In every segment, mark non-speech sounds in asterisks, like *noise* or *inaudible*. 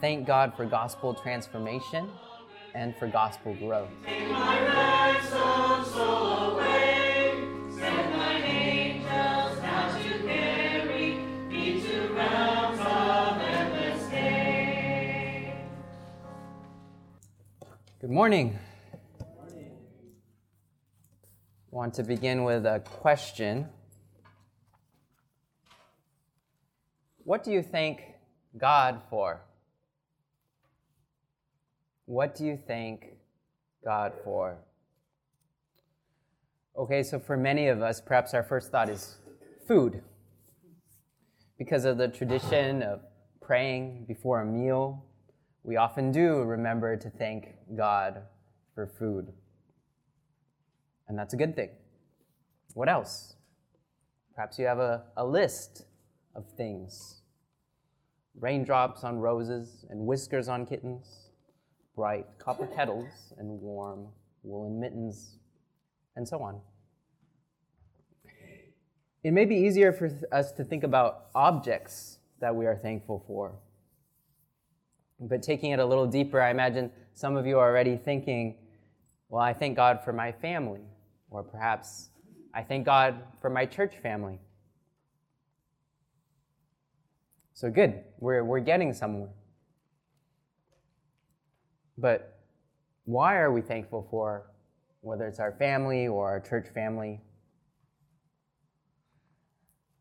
Thank God for gospel transformation and for gospel growth. Good morning. Want to begin with a question. What do you thank God for? What do you thank God for? Okay, so for many of us, perhaps our first thought is food. Because of the tradition of praying before a meal, we often do remember to thank God for food. And that's a good thing. What else? Perhaps you have a, a list of things raindrops on roses and whiskers on kittens, bright copper kettles *laughs* and warm woolen mittens, and so on. It may be easier for us to think about objects that we are thankful for. But taking it a little deeper, I imagine some of you are already thinking, well, I thank God for my family, or perhaps I thank God for my church family. So good, we're, we're getting somewhere. But why are we thankful for whether it's our family or our church family?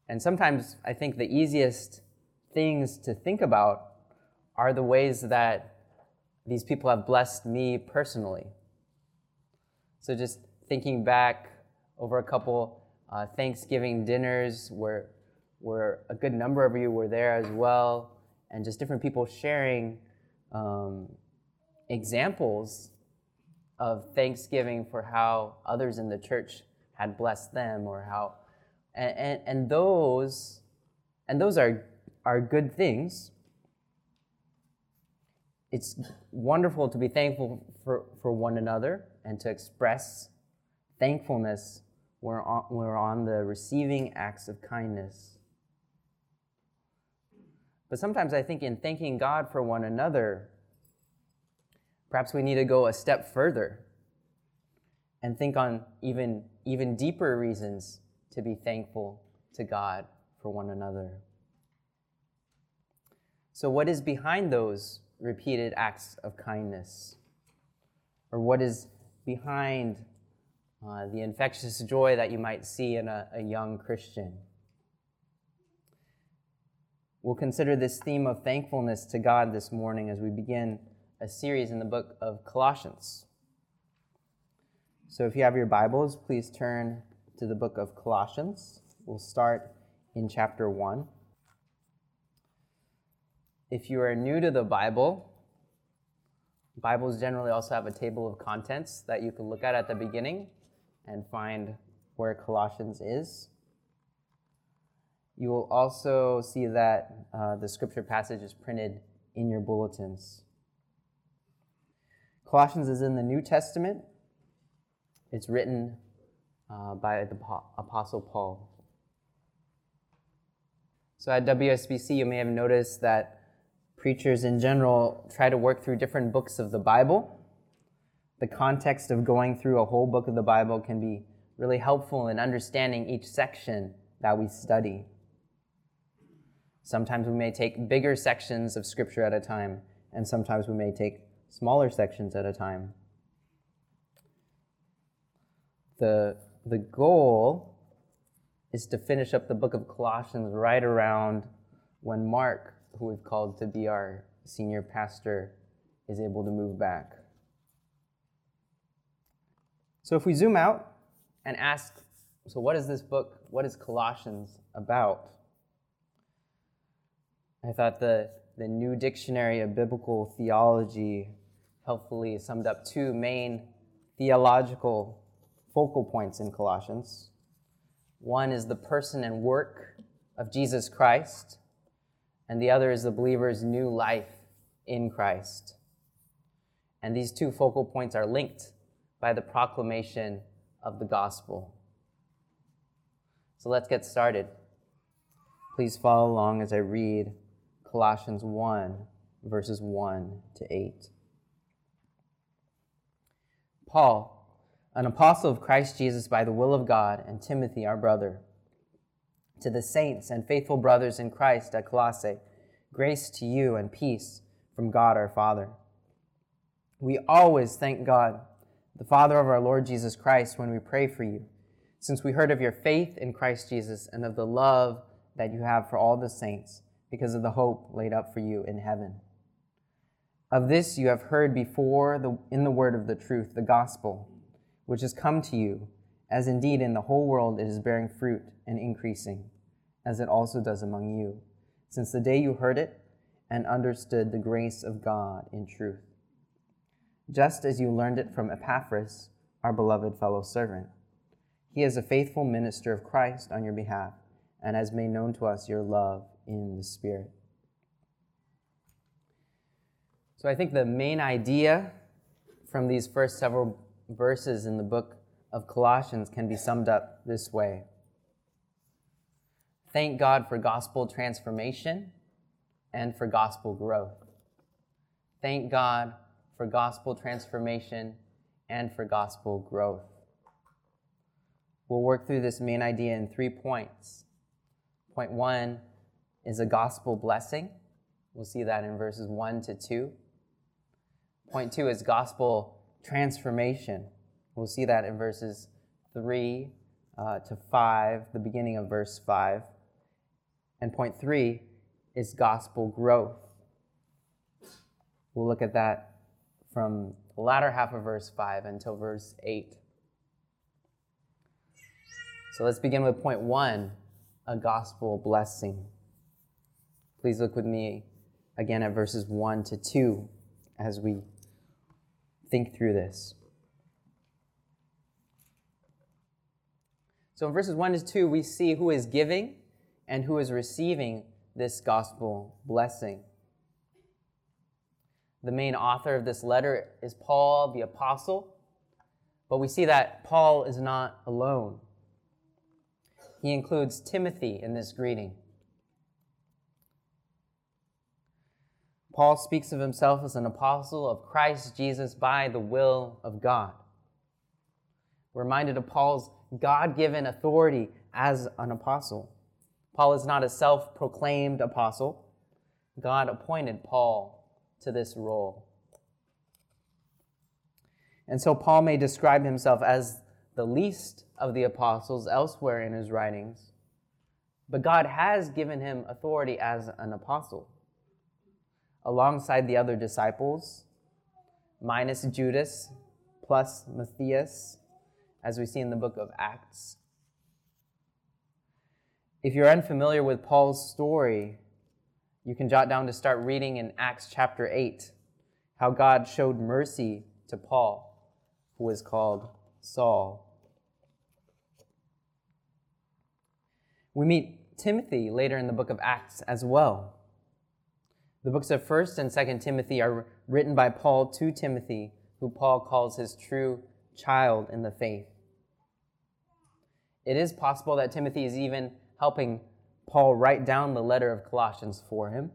And sometimes I think the easiest things to think about are the ways that these people have blessed me personally. So just thinking back over a couple uh, Thanksgiving dinners where, where a good number of you were there as well, and just different people sharing um, examples of thanksgiving for how others in the church had blessed them or how and, and, and those and those are are good things it's wonderful to be thankful for, for one another and to express thankfulness when we're on, the receiving acts of kindness but sometimes i think in thanking god for one another Perhaps we need to go a step further and think on even, even deeper reasons to be thankful to God for one another. So, what is behind those repeated acts of kindness? Or what is behind uh, the infectious joy that you might see in a, a young Christian? We'll consider this theme of thankfulness to God this morning as we begin a series in the book of Colossians. So if you have your Bibles, please turn to the book of Colossians. We'll start in chapter 1. If you are new to the Bible, Bibles generally also have a table of contents that you can look at at the beginning and find where Colossians is. You will also see that uh, the scripture passage is printed in your bulletins. Colossians is in the New Testament. It's written uh, by the Apostle Paul. So at WSBC, you may have noticed that preachers in general try to work through different books of the Bible. The context of going through a whole book of the Bible can be really helpful in understanding each section that we study. Sometimes we may take bigger sections of Scripture at a time, and sometimes we may take smaller sections at a time. The, the goal is to finish up the book of Colossians right around when Mark, who we've called to be our senior pastor, is able to move back. So if we zoom out and ask, so what is this book, what is Colossians about? I thought the, the new dictionary of biblical theology helpfully summed up two main theological focal points in Colossians. One is the person and work of Jesus Christ, and the other is the believer's new life in Christ. And these two focal points are linked by the proclamation of the gospel. So let's get started. Please follow along as I read Colossians 1, verses 1 to 8. Paul, an apostle of Christ Jesus by the will of God, and Timothy, our brother, to the saints and faithful brothers in Christ at Colossae, grace to you and peace from God our Father. We always thank God, the Father of our Lord Jesus Christ, when we pray for you, since we heard of your faith in Christ Jesus and of the love that you have for all the saints, because of the hope laid up for you in heaven. Of this you have heard before the, in the word of the truth, the gospel, which has come to you, as indeed in the whole world it is bearing fruit and increasing, as it also does among you, since the day you heard it and understood the grace of God in truth. Just as you learned it from Epaphras, our beloved fellow servant. He is a faithful minister of Christ on your behalf and has made known to us your love in the Spirit. So I think the main idea from these first several verses in the book of Colossians can be summed up this way Thank God for gospel transformation and for gospel growth. Thank God for gospel transformation and for gospel growth. We'll work through this main idea in three points. Point one is a gospel blessing. We'll see that in verses 1 to 2. Point two is gospel transformation. We'll see that in verses 3 uh, to 5, the beginning of verse 5. And point three is gospel growth. We'll look at that from the latter half of verse 5 until verse 8. So let's begin with point one a gospel blessing. Please look with me again at verses 1 to 2 as we think through this. So in verses 1 to 2, we see who is giving and who is receiving this gospel blessing. The main author of this letter is Paul the Apostle, but we see that Paul is not alone. He includes Timothy in this greeting. Paul speaks of himself as an apostle of Christ Jesus by the will of God. We're reminded of Paul's God given authority as an apostle. Paul is not a self proclaimed apostle. God appointed Paul to this role. And so Paul may describe himself as the least of the apostles elsewhere in his writings, but God has given him authority as an apostle. Alongside the other disciples, minus Judas, plus Matthias, as we see in the book of Acts. If you're unfamiliar with Paul's story, you can jot down to start reading in Acts chapter 8 how God showed mercy to Paul, who was called Saul. We meet Timothy later in the book of Acts as well. The books of 1st and 2nd Timothy are written by Paul to Timothy, who Paul calls his true child in the faith. It is possible that Timothy is even helping Paul write down the letter of Colossians for him.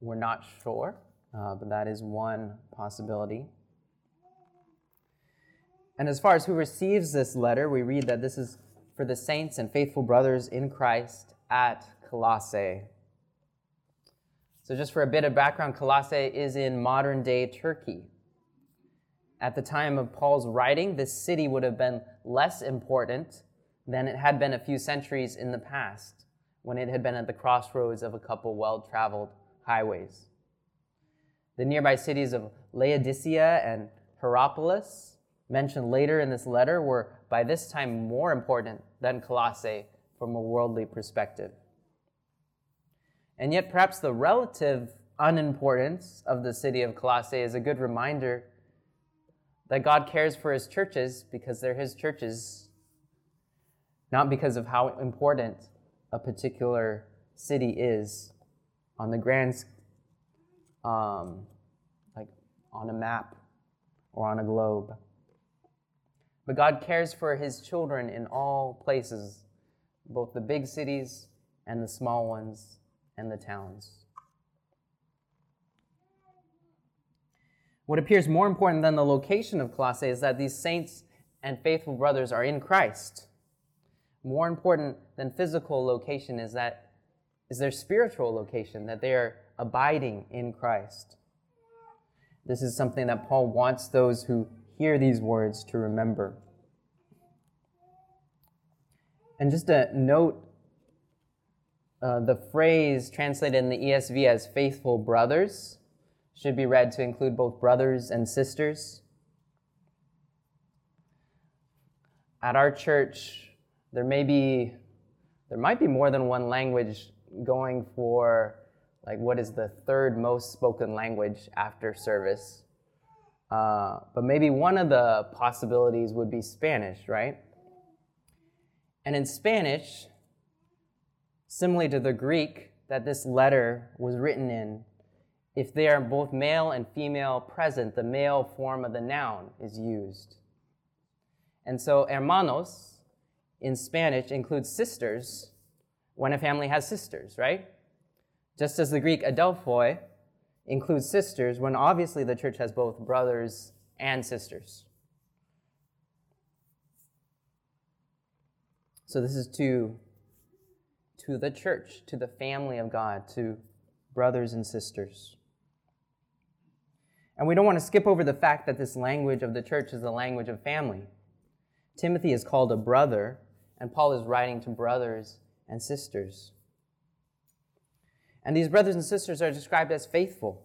We're not sure, uh, but that is one possibility. And as far as who receives this letter, we read that this is for the saints and faithful brothers in Christ at Colossae. So, just for a bit of background, Colossae is in modern day Turkey. At the time of Paul's writing, this city would have been less important than it had been a few centuries in the past when it had been at the crossroads of a couple well traveled highways. The nearby cities of Laodicea and Hierapolis, mentioned later in this letter, were by this time more important than Colossae from a worldly perspective. And yet, perhaps the relative unimportance of the city of Colossae is a good reminder that God cares for his churches because they're his churches not because of how important a particular city is on the grand um, like on a map or on a globe. But God cares for his children in all places, both the big cities and the small ones and the towns. What appears more important than the location of Colossae is that these saints and faithful brothers are in Christ. More important than physical location is that is their spiritual location, that they are abiding in Christ. This is something that Paul wants those who hear these words to remember. And just a note uh, the phrase translated in the ESV as faithful brothers should be read to include both brothers and sisters. At our church, there may be there might be more than one language going for like what is the third most spoken language after service. Uh, but maybe one of the possibilities would be Spanish, right? And in Spanish, similarly to the Greek that this letter was written in, if they are both male and female present, the male form of the noun is used. And so, hermanos in Spanish includes sisters when a family has sisters, right? Just as the Greek adelphoi includes sisters when obviously the church has both brothers and sisters. So this is to to the church, to the family of God, to brothers and sisters. And we don't want to skip over the fact that this language of the church is the language of family. Timothy is called a brother, and Paul is writing to brothers and sisters. And these brothers and sisters are described as faithful.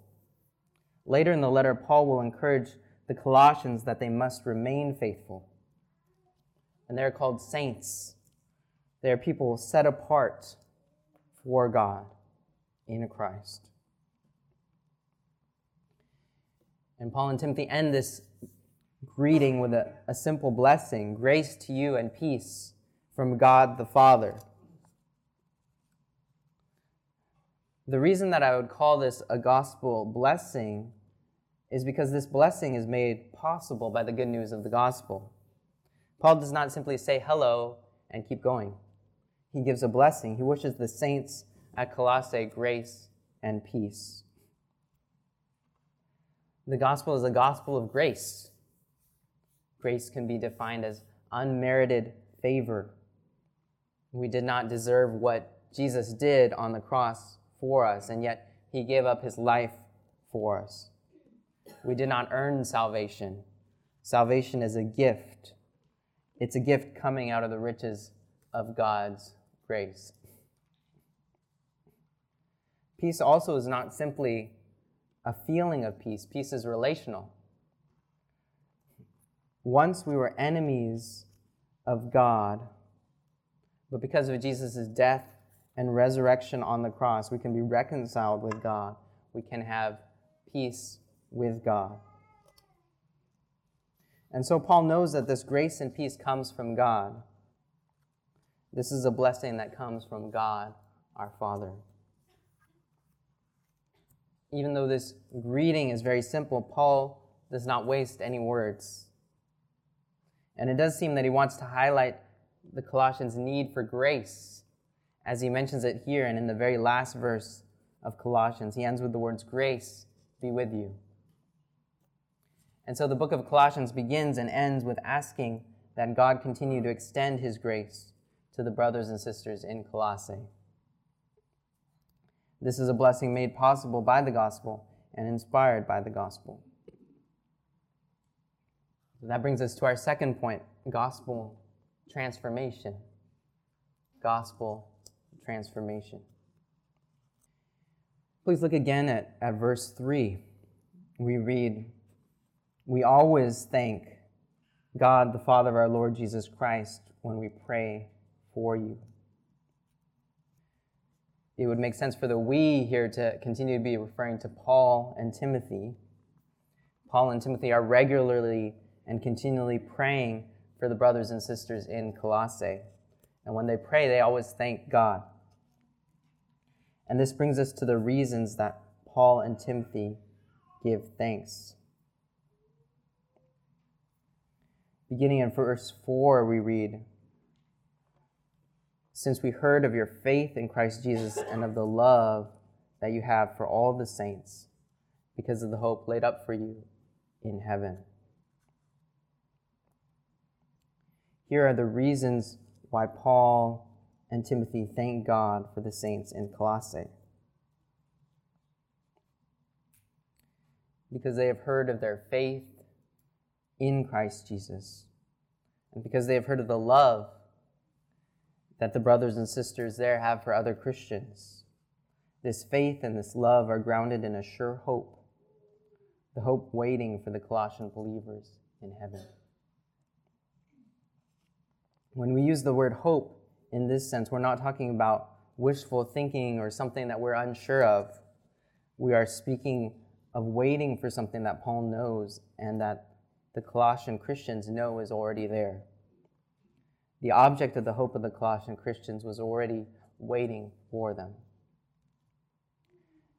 Later in the letter, Paul will encourage the Colossians that they must remain faithful. And they're called saints. They are people set apart for God in Christ. And Paul and Timothy end this greeting with a, a simple blessing grace to you and peace from God the Father. The reason that I would call this a gospel blessing is because this blessing is made possible by the good news of the gospel. Paul does not simply say hello and keep going. He gives a blessing. He wishes the saints at Colossae grace and peace. The gospel is a gospel of grace. Grace can be defined as unmerited favor. We did not deserve what Jesus did on the cross for us, and yet he gave up his life for us. We did not earn salvation. Salvation is a gift. It's a gift coming out of the riches of God's grace. Peace also is not simply a feeling of peace, peace is relational. Once we were enemies of God, but because of Jesus' death and resurrection on the cross, we can be reconciled with God. We can have peace with God. And so Paul knows that this grace and peace comes from God. This is a blessing that comes from God, our Father. Even though this greeting is very simple, Paul does not waste any words. And it does seem that he wants to highlight the Colossians' need for grace, as he mentions it here and in the very last verse of Colossians. He ends with the words, Grace be with you. And so the book of Colossians begins and ends with asking that God continue to extend his grace to the brothers and sisters in Colossae. This is a blessing made possible by the gospel and inspired by the gospel. That brings us to our second point gospel transformation. Gospel transformation. Please look again at, at verse 3. We read, We always thank God, the Father of our Lord Jesus Christ, when we pray for you it would make sense for the we here to continue to be referring to Paul and Timothy. Paul and Timothy are regularly and continually praying for the brothers and sisters in Colossae. And when they pray, they always thank God. And this brings us to the reasons that Paul and Timothy give thanks. Beginning in verse 4, we read Since we heard of your faith in Christ Jesus and of the love that you have for all the saints, because of the hope laid up for you in heaven. Here are the reasons why Paul and Timothy thank God for the saints in Colossae. Because they have heard of their faith in Christ Jesus, and because they have heard of the love that the brothers and sisters there have for other Christians. This faith and this love are grounded in a sure hope, the hope waiting for the Colossian believers in heaven. When we use the word hope in this sense, we're not talking about wishful thinking or something that we're unsure of. We are speaking of waiting for something that Paul knows and that the Colossian Christians know is already there. The object of the hope of the Colossian Christians was already waiting for them.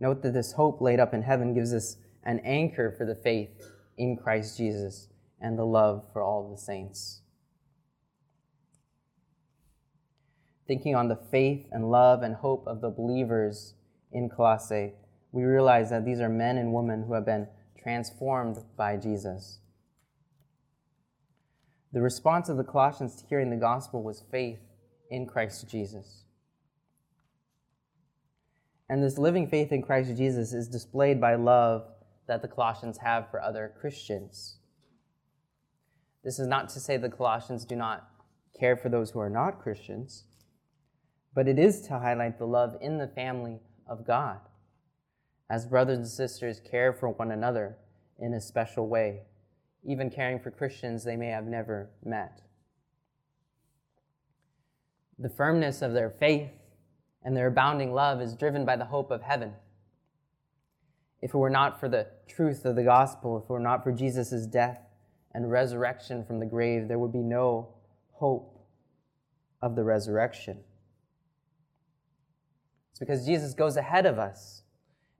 Note that this hope laid up in heaven gives us an anchor for the faith in Christ Jesus and the love for all the saints. Thinking on the faith and love and hope of the believers in Colossae, we realize that these are men and women who have been transformed by Jesus. The response of the Colossians to hearing the gospel was faith in Christ Jesus. And this living faith in Christ Jesus is displayed by love that the Colossians have for other Christians. This is not to say the Colossians do not care for those who are not Christians, but it is to highlight the love in the family of God, as brothers and sisters care for one another in a special way even caring for Christians they may have never met. The firmness of their faith and their abounding love is driven by the hope of heaven. If it were not for the truth of the gospel, if it were not for Jesus' death and resurrection from the grave, there would be no hope of the resurrection. It's because Jesus goes ahead of us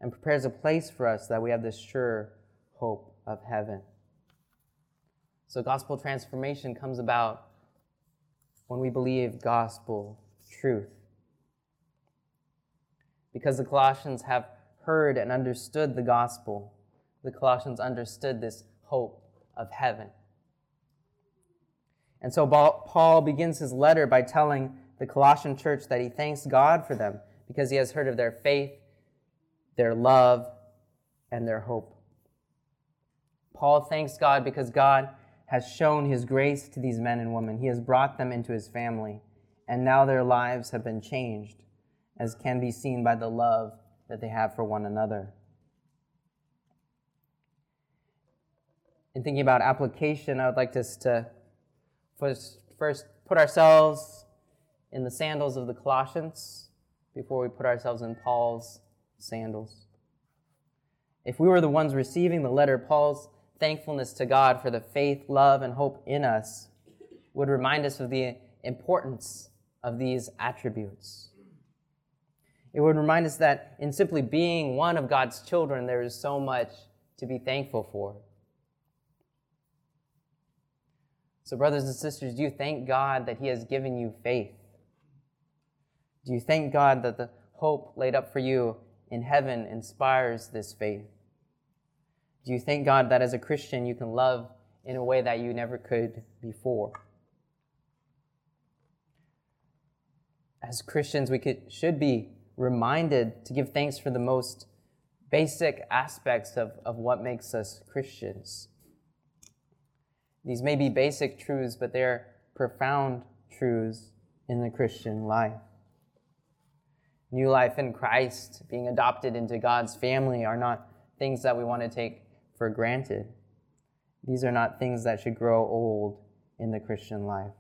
and prepares a place for us that we have this sure hope of heaven. So, gospel transformation comes about when we believe gospel truth. Because the Colossians have heard and understood the gospel, the Colossians understood this hope of heaven. And so Paul begins his letter by telling the Colossian church that he thanks God for them because he has heard of their faith, their love, and their hope. Paul thanks God because God has shown his grace to these men and women. He has brought them into his family, and now their lives have been changed, as can be seen by the love that they have for one another. In thinking about application, I would like us to first, put ourselves in the sandals of the Colossians before we put ourselves in Paul's sandals. If we were the ones receiving the letter, Paul's thankfulness to God for the faith, love, and hope in us would remind us of the importance of these attributes. It would remind us that in simply being one of God's children, there is so much to be thankful for. So, brothers and sisters, do you thank God that He has given you faith? Do you thank God that the hope laid up for you in heaven inspires this faith? Do you thank God that as a Christian you can love in a way that you never could before? As Christians, we could, should be reminded to give thanks for the most basic aspects of, of what makes us Christians. These may be basic truths, but they're profound truths in the Christian life. New life in Christ, being adopted into God's family, are not things that we want to take for granted. These are not things that should grow old in the Christian life.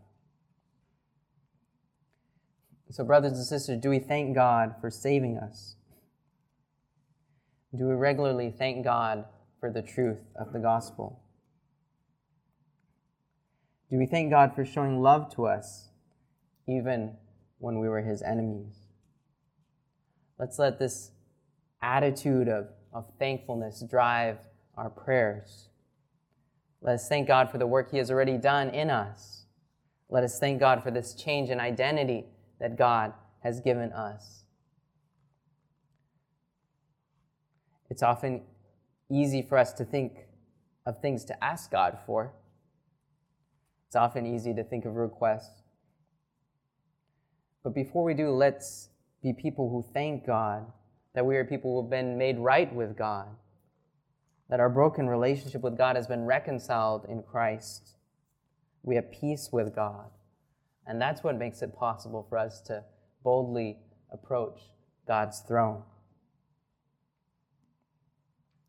So, brothers and sisters, do we thank God for saving us? Do we regularly thank God for the truth of the gospel? Do we thank God for showing love to us even when we were his enemies? Let's let this attitude of of thankfulness drive our prayers. Let us thank God for the work He has already done in us. Let us thank God for this change in identity that God has given us. It's often easy for us to think of things to ask God for. It's often easy to think of requests. But before we do, let's be people who thank God that we are people who have been made right with God, that our broken relationship with God has been reconciled in Christ. We have peace with God. And that's what makes it possible for us to boldly approach God's throne.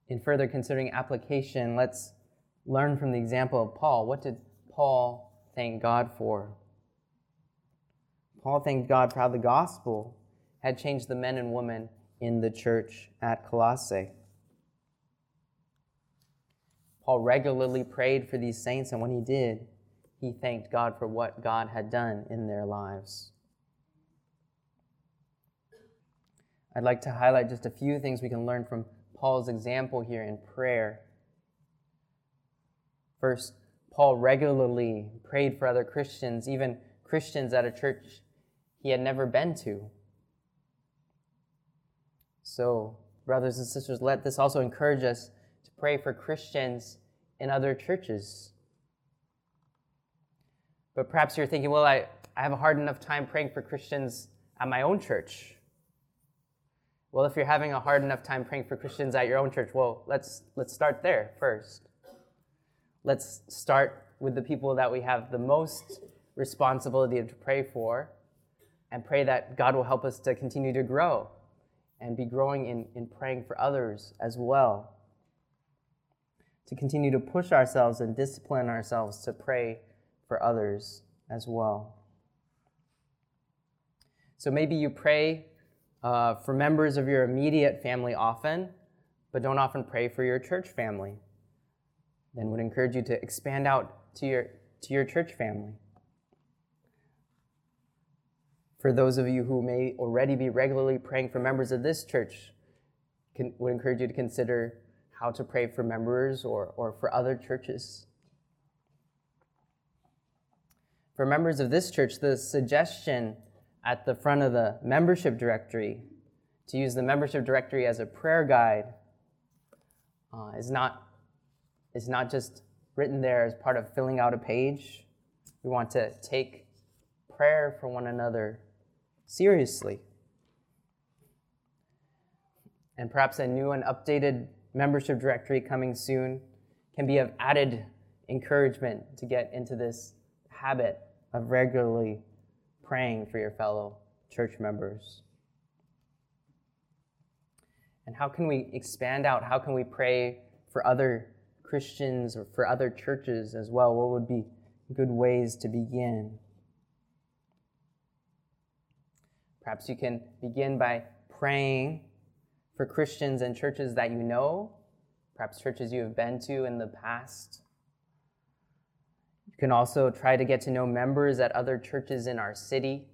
In further considering application, let's learn from the example of Paul. What did Paul thank God for? Paul thanked God for how the gospel had changed the men and women in the church at Colossae. Paul regularly prayed for these saints, and when he did, he thanked God for what God had done in their lives. I'd like to highlight just a few things we can learn from Paul's example here in prayer. First, Paul regularly prayed for other Christians, even Christians at a church he had never been to. So, brothers and sisters, let this also encourage us pray for Christians in other churches. But perhaps you're thinking, well, I, I have a hard enough time praying for Christians at my own church. Well, if you're having a hard enough time praying for Christians at your own church, well, let's, let's start there first. Let's start with the people that we have the most responsibility to pray for and pray that God will help us to continue to grow and be growing in, in praying for others as well. To continue to push ourselves and discipline ourselves to pray for others as well. So maybe you pray uh, for members of your immediate family often, but don't often pray for your church family. Then would encourage you to expand out to your, to your church family. For those of you who may already be regularly praying for members of this church, can, would encourage you to consider how to pray for members or, or for other churches. For members of this church, the suggestion at the front of the membership directory to use the membership directory as a prayer guide uh, is, not, is not just written there as part of filling out a page. We want to take prayer for one another seriously. And perhaps a new and updated membership directory coming soon can be of added encouragement to get into this habit of regularly praying for your fellow church members. And how can we expand out? How can we pray for other Christians or for other churches as well? What would be good ways to begin? Perhaps you can begin by praying for Christians and churches that you know, perhaps churches you have been to in the past. You can also try to get to know members at other churches in our city.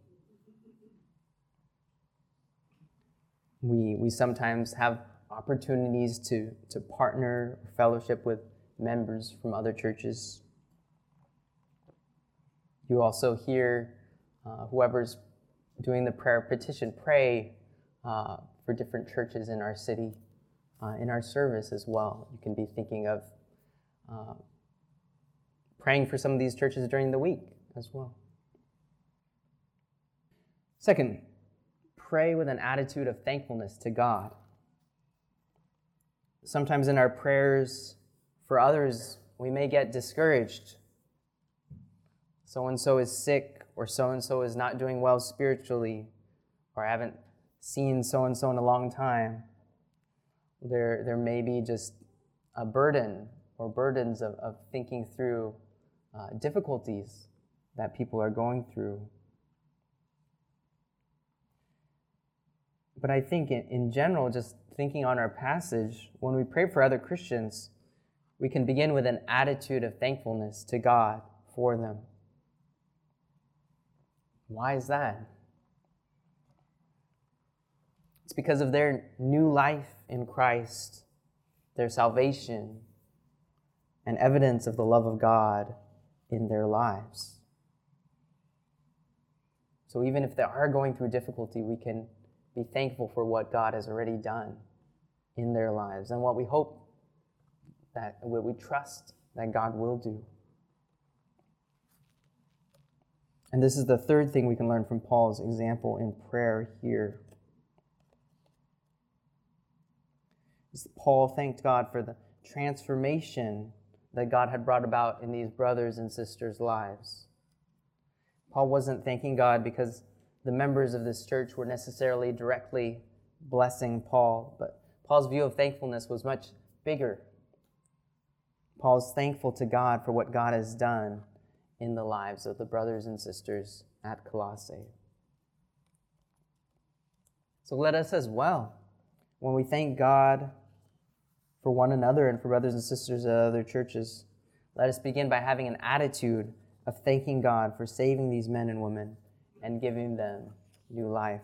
We, we sometimes have opportunities to, to partner or fellowship with members from other churches. You also hear uh, whoever's doing the prayer petition, pray uh, for different churches in our city, uh, in our service as well. You can be thinking of uh, praying for some of these churches during the week as well. Second, pray with an attitude of thankfulness to God. Sometimes in our prayers for others, we may get discouraged. So and so is sick or so and so is not doing well spiritually, or I haven't seen so and so in a long time. There, there may be just a burden or burdens of, of thinking through uh, difficulties that people are going through. But I think in, in general, just thinking on our passage, when we pray for other Christians, we can begin with an attitude of thankfulness to God for them. Why is that? It's because of their new life in Christ, their salvation, and evidence of the love of God in their lives. So even if they are going through difficulty, we can be thankful for what God has already done in their lives and what we hope that what we trust that God will do. And this is the third thing we can learn from Paul's example in prayer here. Paul thanked God for the transformation that God had brought about in these brothers and sisters' lives. Paul wasn't thanking God because the members of this church were necessarily directly blessing Paul, but Paul's view of thankfulness was much bigger. Paul's thankful to God for what God has done in the lives of the brothers and sisters at Colossae. So let us as well, when we thank God for one another and for brothers and sisters at other churches, let us begin by having an attitude of thanking God for saving these men and women and giving them new life.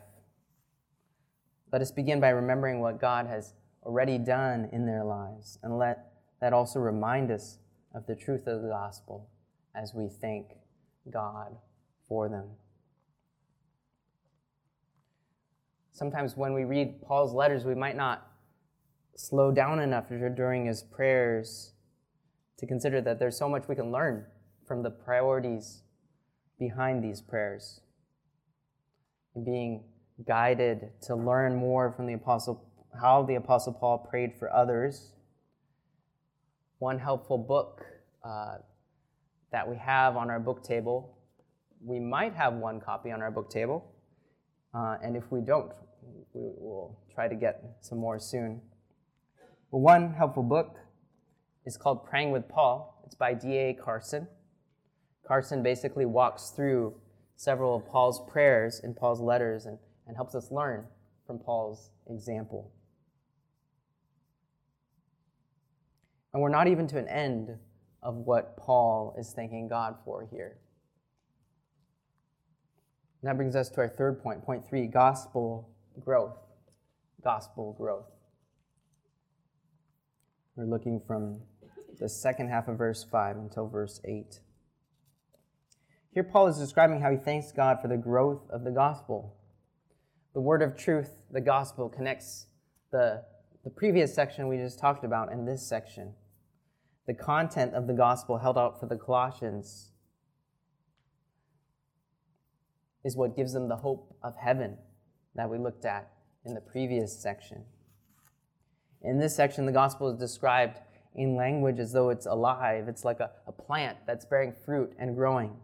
Let us begin by remembering what God has already done in their lives, and let that also remind us of the truth of the gospel as we thank God for them. Sometimes when we read Paul's letters, we might not slow down enough during his prayers to consider that there's so much we can learn from the priorities behind these prayers. And being guided to learn more from the apostle how the apostle Paul prayed for others. One helpful book uh, that we have on our book table. We might have one copy on our book table, uh, and if we don't, we will try to get some more soon. But one helpful book is called Praying with Paul. It's by D.A. Carson. Carson basically walks through several of Paul's prayers in Paul's letters and, and helps us learn from Paul's example. And we're not even to an end of what Paul is thanking God for here. And that brings us to our third point, point three gospel growth. Gospel growth. We're looking from the second half of verse 5 until verse 8. Here, Paul is describing how he thanks God for the growth of the gospel. The word of truth, the gospel, connects the, the previous section we just talked about and this section the content of the gospel held out for the Colossians is what gives them the hope of heaven that we looked at in the previous section. In this section, the gospel is described in language as though it's alive. It's like a, a plant that's bearing fruit and growing.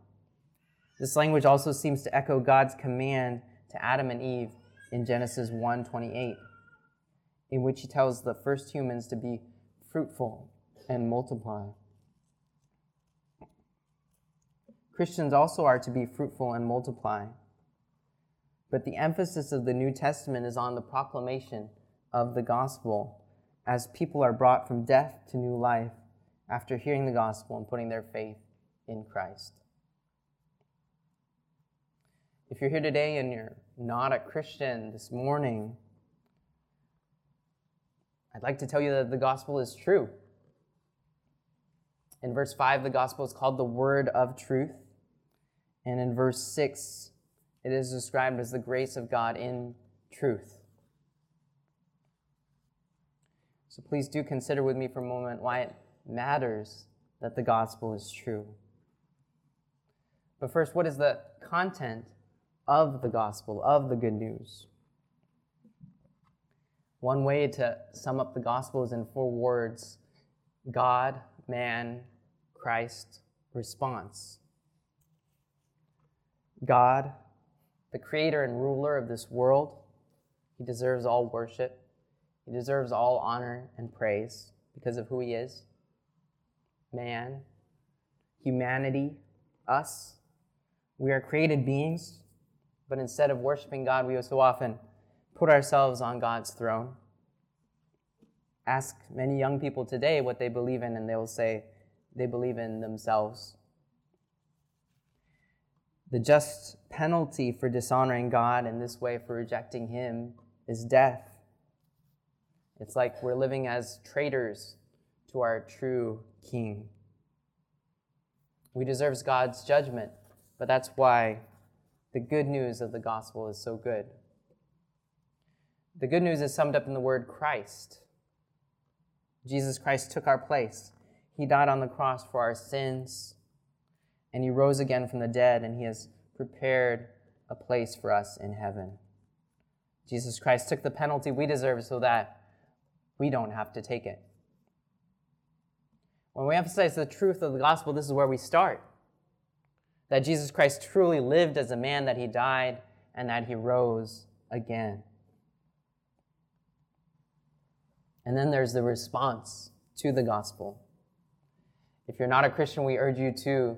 This language also seems to echo God's command to Adam and Eve in Genesis 1:28, in which he tells the first humans to be fruitful and multiply. Christians also are to be fruitful and multiply. But the emphasis of the New Testament is on the proclamation of the gospel as people are brought from death to new life after hearing the gospel and putting their faith in Christ. If you're here today and you're not a Christian this morning, I'd like to tell you that the gospel is true. In verse 5, the gospel is called the word of truth. And in verse 6, it is described as the grace of God in truth. So please do consider with me for a moment why it matters that the gospel is true. But first, what is the content of the gospel, of the good news? One way to sum up the gospel is in four words God, man, Christ response. God, the creator and ruler of this world, he deserves all worship. He deserves all honor and praise because of who he is. Man, humanity, us, we are created beings, but instead of worshiping God, we so often put ourselves on God's throne. Ask many young people today what they believe in, and they will say, they believe in themselves. The just penalty for dishonoring God in this way, for rejecting Him, is death. It's like we're living as traitors to our true King. We deserve God's judgment, but that's why the good news of the gospel is so good. The good news is summed up in the word Christ. Jesus Christ took our place. He died on the cross for our sins, and he rose again from the dead, and he has prepared a place for us in heaven. Jesus Christ took the penalty we deserve so that we don't have to take it. When we emphasize the truth of the gospel, this is where we start. That Jesus Christ truly lived as a man, that he died, and that he rose again. And then there's the response to the gospel. If you're not a Christian, we urge you to,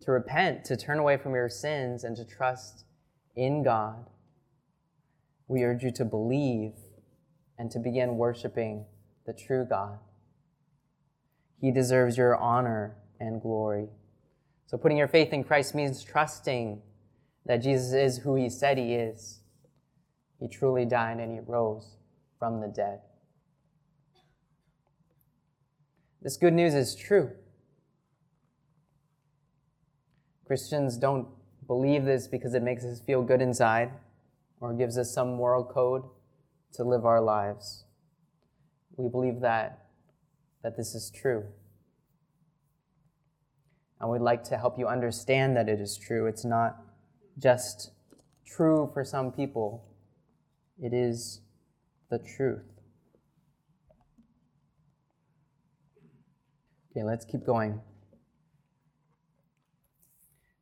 to repent, to turn away from your sins, and to trust in God. We urge you to believe and to begin worshiping the true God. He deserves your honor and glory. So, putting your faith in Christ means trusting that Jesus is who he said he is. He truly died and he rose from the dead. This good news is true. Christians don't believe this because it makes us feel good inside or gives us some moral code to live our lives. We believe that, that this is true. And we'd like to help you understand that it is true. It's not just true for some people, it is the truth. Okay, let's keep going.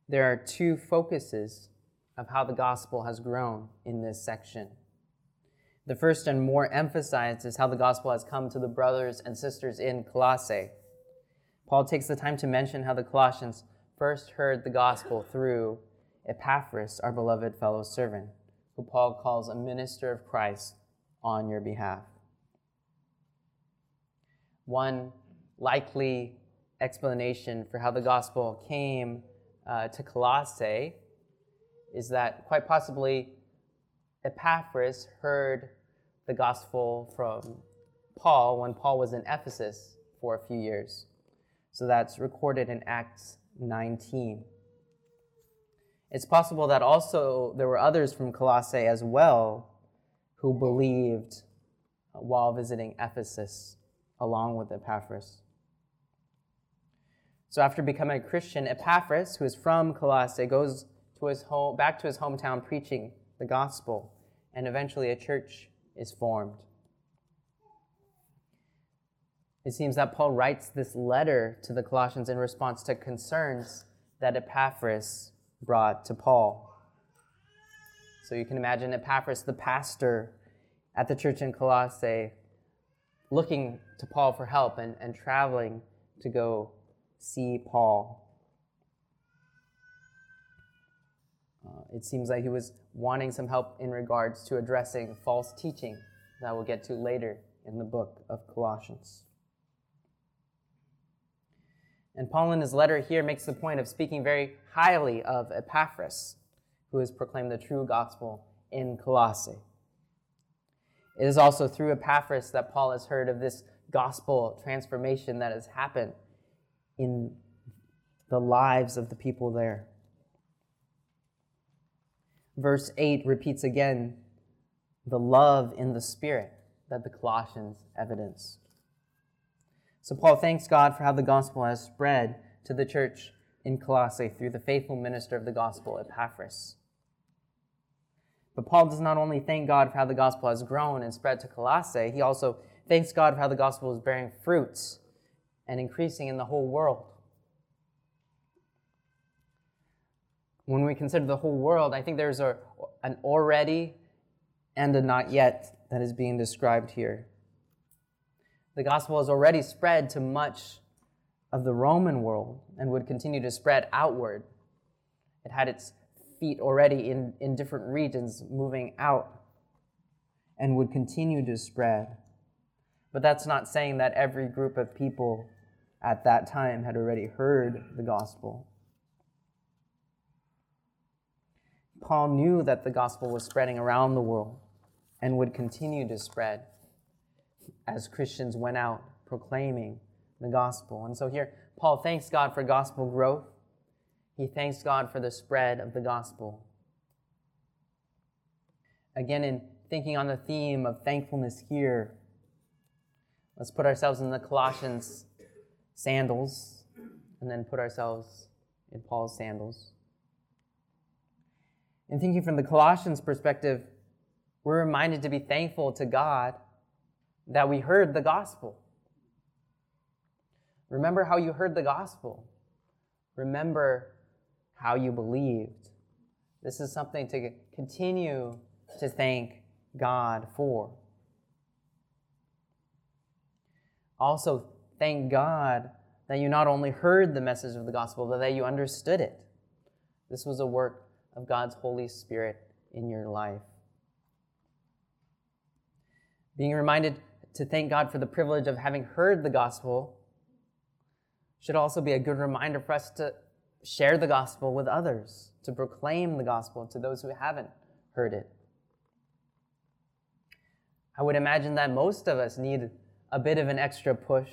There are two focuses of how the gospel has grown in this section. The first and more emphasized is how the gospel has come to the brothers and sisters in Colossae. Paul takes the time to mention how the Colossians first heard the gospel through Epaphras, our beloved fellow servant, who Paul calls a minister of Christ on your behalf. One likely explanation for how the gospel came uh, to Colossae is that quite possibly Epaphras heard the gospel from Paul when Paul was in Ephesus for a few years. So that's recorded in Acts 19. It's possible that also there were others from Colossae as well who believed uh, while visiting Ephesus along with Epaphras. So after becoming a Christian, Epaphras, who is from Colossae, goes to his home, back to his hometown preaching the gospel, and eventually a church is formed. It seems that Paul writes this letter to the Colossians in response to concerns that Epaphras brought to Paul. So you can imagine Epaphras, the pastor at the church in Colossae, looking to Paul for help and, and traveling to go see Paul. Uh, it seems like he was wanting some help in regards to addressing false teaching that we'll get to later in the book of Colossians. And Paul, in his letter here, makes the point of speaking very highly of Epaphras, who has proclaimed the true gospel in Colossae. It is also through Epaphras that Paul has heard of this gospel transformation that has happened in the lives of the people there. Verse 8 repeats again the love in the Spirit that the Colossians evidence. So Paul thanks God for how the gospel has spread to the church in Colossae through the faithful minister of the gospel, Epaphras. But Paul does not only thank God for how the gospel has grown and spread to Colossae, he also thanks God for how the gospel is bearing fruits and increasing in the whole world. When we consider the whole world, I think there's a, an already and a not yet that is being described here. The gospel has already spread to much of the Roman world and would continue to spread outward. It had its feet already in, in different regions moving out and would continue to spread. But that's not saying that every group of people at that time had already heard the gospel. Paul knew that the gospel was spreading around the world and would continue to spread as Christians went out proclaiming the gospel. And so here, Paul thanks God for gospel growth. He thanks God for the spread of the gospel. Again, in thinking on the theme of thankfulness here, let's put ourselves in the Colossians sandals and then put ourselves in Paul's sandals. In thinking from the Colossians perspective, we're reminded to be thankful to God that we heard the gospel. Remember how you heard the gospel. Remember how you believed. This is something to continue to thank God for. Also, thank God that you not only heard the message of the gospel, but that you understood it. This was a work of God's Holy Spirit in your life. Being reminded to thank God for the privilege of having heard the gospel should also be a good reminder for us to share the gospel with others, to proclaim the gospel to those who haven't heard it. I would imagine that most of us need a bit of an extra push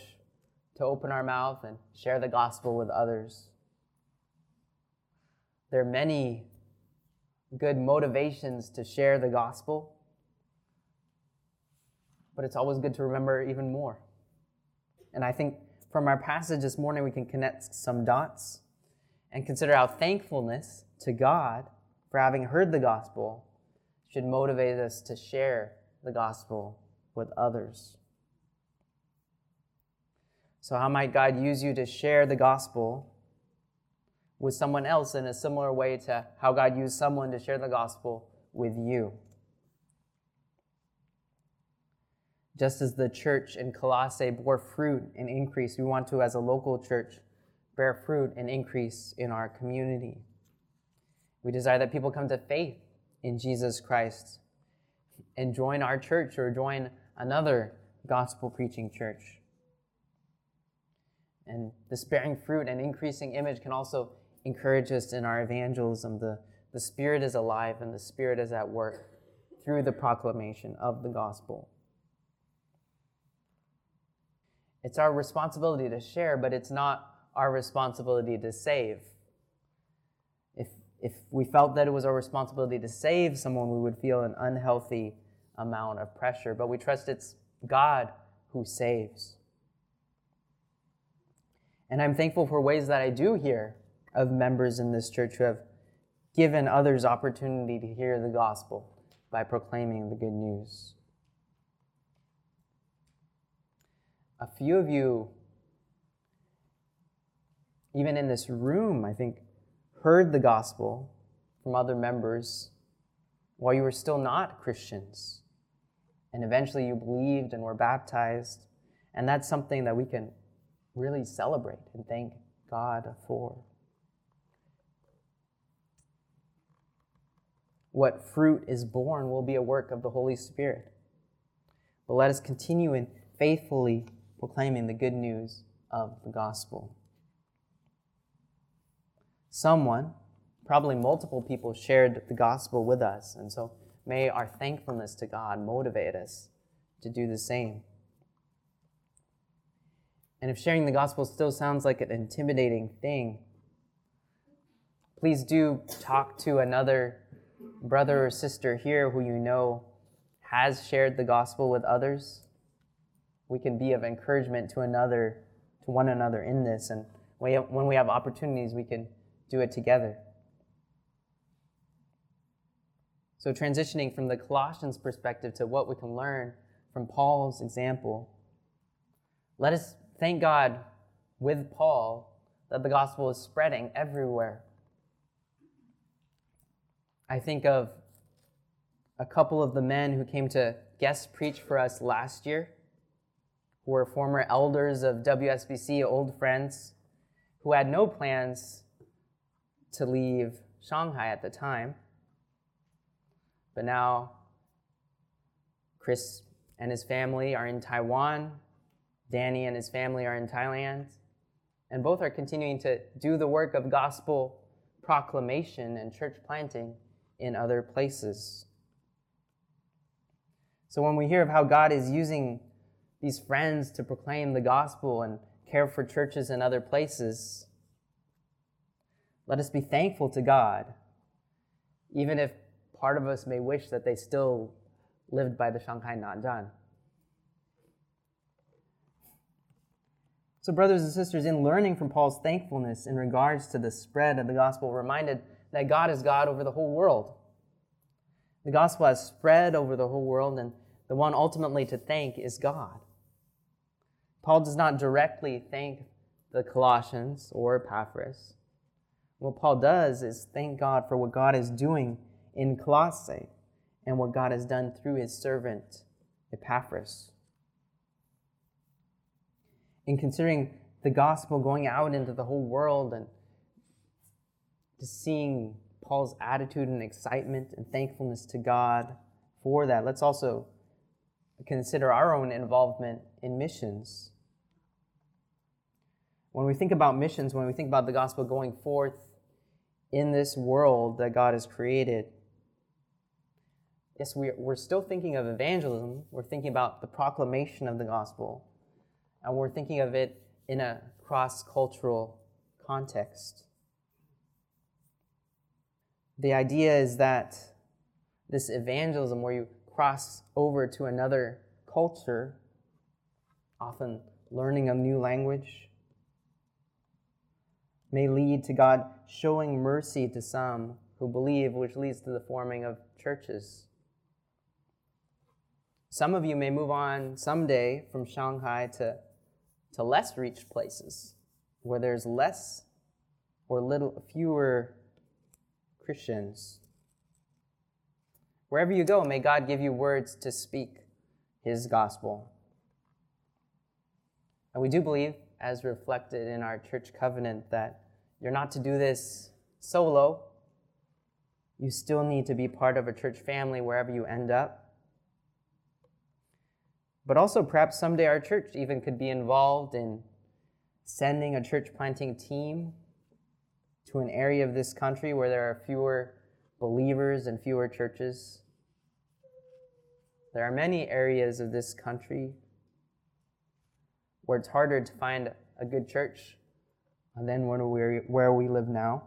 to open our mouth and share the gospel with others. There are many good motivations to share the gospel, but it's always good to remember even more. And I think from our passage this morning, we can connect some dots and consider how thankfulness to God for having heard the gospel should motivate us to share the gospel with others. So, how might God use you to share the gospel with someone else in a similar way to how God used someone to share the gospel with you? Just as the church in Colossae bore fruit and increase, we want to, as a local church, bear fruit and increase in our community. We desire that people come to faith in Jesus Christ and join our church or join another gospel preaching church. And this bearing fruit and increasing image can also encourage us in our evangelism. The, the Spirit is alive and the Spirit is at work through the proclamation of the gospel. It's our responsibility to share, but it's not our responsibility to save. If, if we felt that it was our responsibility to save someone, we would feel an unhealthy amount of pressure. But we trust it's God who saves. And I'm thankful for ways that I do hear of members in this church who have given others opportunity to hear the gospel by proclaiming the good news. a few of you, even in this room, I think, heard the gospel from other members while you were still not Christians. And eventually you believed and were baptized. And that's something that we can really celebrate and thank God for. What fruit is born will be a work of the Holy Spirit. But let us continue in faithfully proclaiming the good news of the gospel. Someone, probably multiple people, shared the gospel with us, and so may our thankfulness to God motivate us to do the same. And if sharing the gospel still sounds like an intimidating thing, please do talk to another brother or sister here who you know has shared the gospel with others we can be of encouragement to another, to one another in this. And when we have opportunities, we can do it together. So, transitioning from the Colossians perspective to what we can learn from Paul's example, let us thank God with Paul that the gospel is spreading everywhere. I think of a couple of the men who came to guest preach for us last year who were former elders of WSBC, old friends, who had no plans to leave Shanghai at the time. But now, Chris and his family are in Taiwan, Danny and his family are in Thailand, and both are continuing to do the work of gospel proclamation and church planting in other places. So when we hear of how God is using these friends to proclaim the gospel and care for churches in other places, let us be thankful to God, even if part of us may wish that they still lived by the Shanghai Nanzhan. So, brothers and sisters, in learning from Paul's thankfulness in regards to the spread of the gospel, reminded that God is God over the whole world. The gospel has spread over the whole world, and the one ultimately to thank is God. Paul does not directly thank the Colossians or Epaphras. What Paul does is thank God for what God is doing in Colossae and what God has done through his servant Epaphras. In considering the gospel going out into the whole world and just seeing Paul's attitude and excitement and thankfulness to God for that, let's also consider our own involvement in missions. When we think about missions, when we think about the gospel going forth in this world that God has created, yes, we're still thinking of evangelism. We're thinking about the proclamation of the gospel, and we're thinking of it in a cross cultural context. The idea is that this evangelism, where you cross over to another culture, often learning a new language, may lead to God showing mercy to some who believe, which leads to the forming of churches. Some of you may move on someday from Shanghai to, to less reached places where there's less or little fewer Christians. Wherever you go, may God give you words to speak his gospel. And we do believe, as reflected in our church covenant, that you're not to do this solo. You still need to be part of a church family wherever you end up. But also, perhaps someday our church even could be involved in sending a church planting team to an area of this country where there are fewer believers and fewer churches. There are many areas of this country where it's harder to find a good church than where we live now.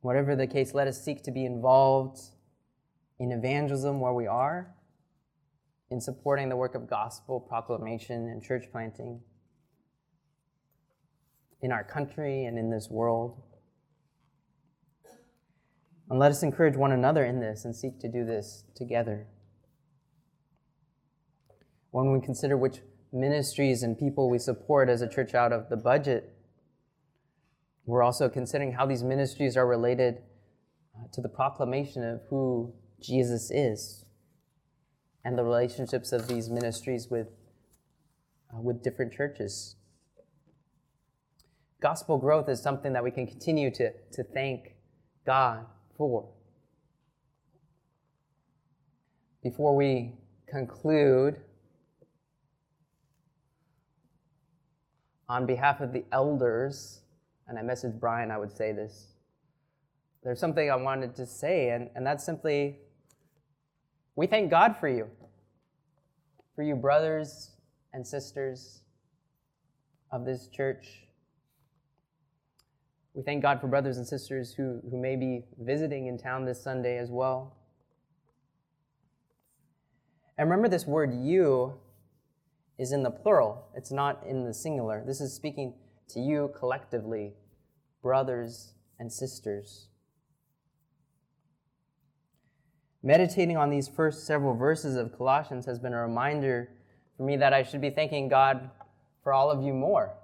Whatever the case, let us seek to be involved in evangelism where we are, in supporting the work of gospel proclamation and church planting in our country and in this world. And let us encourage one another in this and seek to do this together. When we consider which ministries and people we support as a church out of the budget, we're also considering how these ministries are related uh, to the proclamation of who Jesus is and the relationships of these ministries with, uh, with different churches. Gospel growth is something that we can continue to, to thank God for. Before we conclude, on behalf of the elders, and I messaged Brian, I would say this. There's something I wanted to say, and, and that's simply we thank God for you, for you, brothers and sisters of this church. We thank God for brothers and sisters who, who may be visiting in town this Sunday as well. And remember, this word you is in the plural, it's not in the singular. This is speaking to you collectively, brothers and sisters. Meditating on these first several verses of Colossians has been a reminder for me that I should be thanking God for all of you more.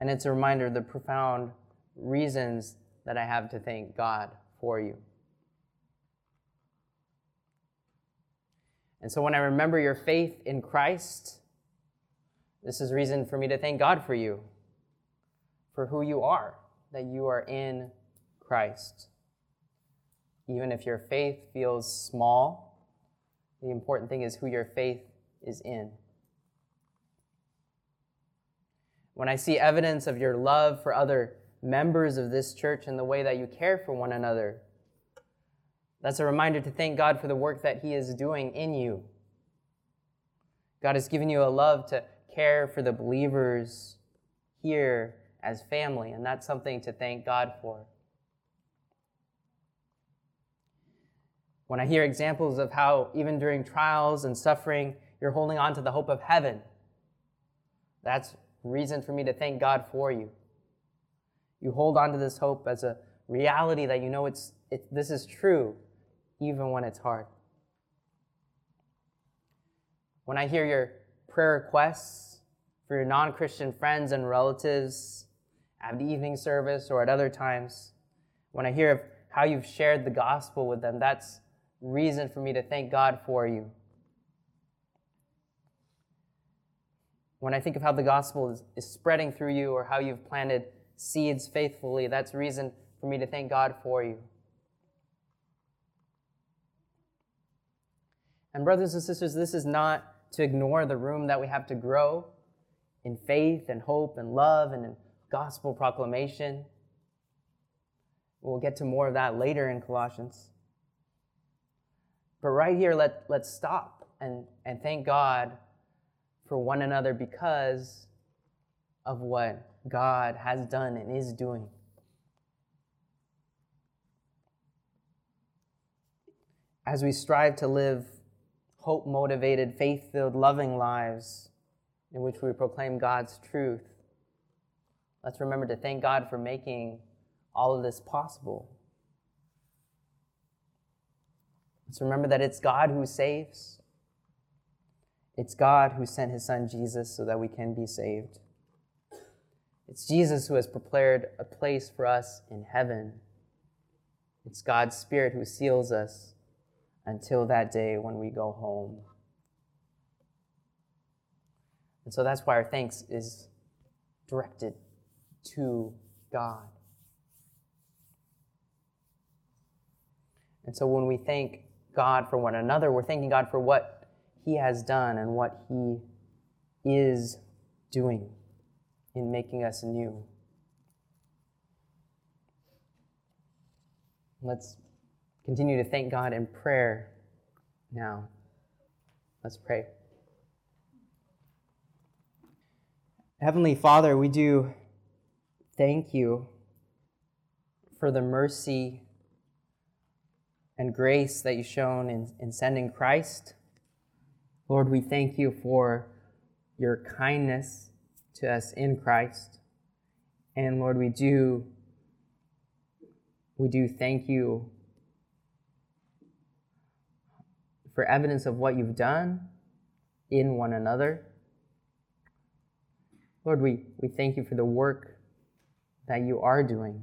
And it's a reminder of the profound reasons that I have to thank God for you. And so when I remember your faith in Christ, this is reason for me to thank God for you, for who you are, that you are in Christ. Even if your faith feels small, the important thing is who your faith is in. When I see evidence of your love for other members of this church and the way that you care for one another, That's a reminder to thank God for the work that He is doing in you. God has given you a love to care for the believers here as family, and that's something to thank God for. When I hear examples of how, even during trials and suffering, you're holding on to the hope of heaven, that's reason for me to thank God for you. You hold on to this hope as a reality that you know it's, it, this is true, even when it's hard. When I hear your prayer requests for your non Christian friends and relatives at the evening service or at other times, when I hear of how you've shared the gospel with them, that's reason for me to thank God for you. When I think of how the gospel is, is spreading through you or how you've planted seeds faithfully, that's reason for me to thank God for you. And, brothers and sisters, this is not to ignore the room that we have to grow in faith and hope and love and in gospel proclamation. We'll get to more of that later in Colossians. But right here, let, let's stop and, and thank God for one another because of what God has done and is doing. As we strive to live hope motivated, faith filled, loving lives in which we proclaim God's truth, let's remember to thank God for making all of this possible. Let's remember that it's God who saves. It's God who sent his son Jesus so that we can be saved. It's Jesus who has prepared a place for us in heaven. It's God's Spirit who seals us until that day when we go home. And so that's why our thanks is directed to God. And so when we thank God for one another, we're thanking God for what He has done and what He is doing in making us new. Let's continue to thank God in prayer now. Let's pray. Heavenly Father, we do thank you for the mercy and grace that you've shown in, in sending Christ. Lord, we thank you for your kindness to us in Christ. And Lord, we do we do thank you for evidence of what you've done in one another. Lord, we, we thank you for the work that you are doing.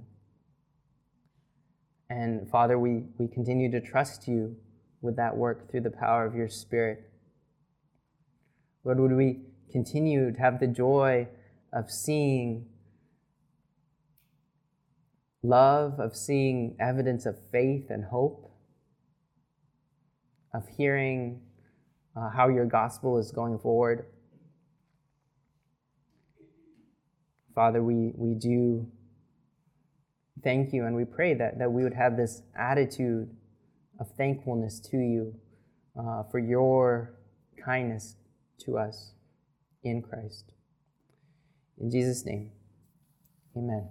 And Father, we, we continue to trust you with that work through the power of your Spirit. Lord, would we continue to have the joy of seeing love, of seeing evidence of faith and hope, of hearing uh, how your gospel is going forward. Father, we, we do thank you and we pray that, that we would have this attitude of thankfulness to you uh, for your kindness to us in Christ. In Jesus' name, amen.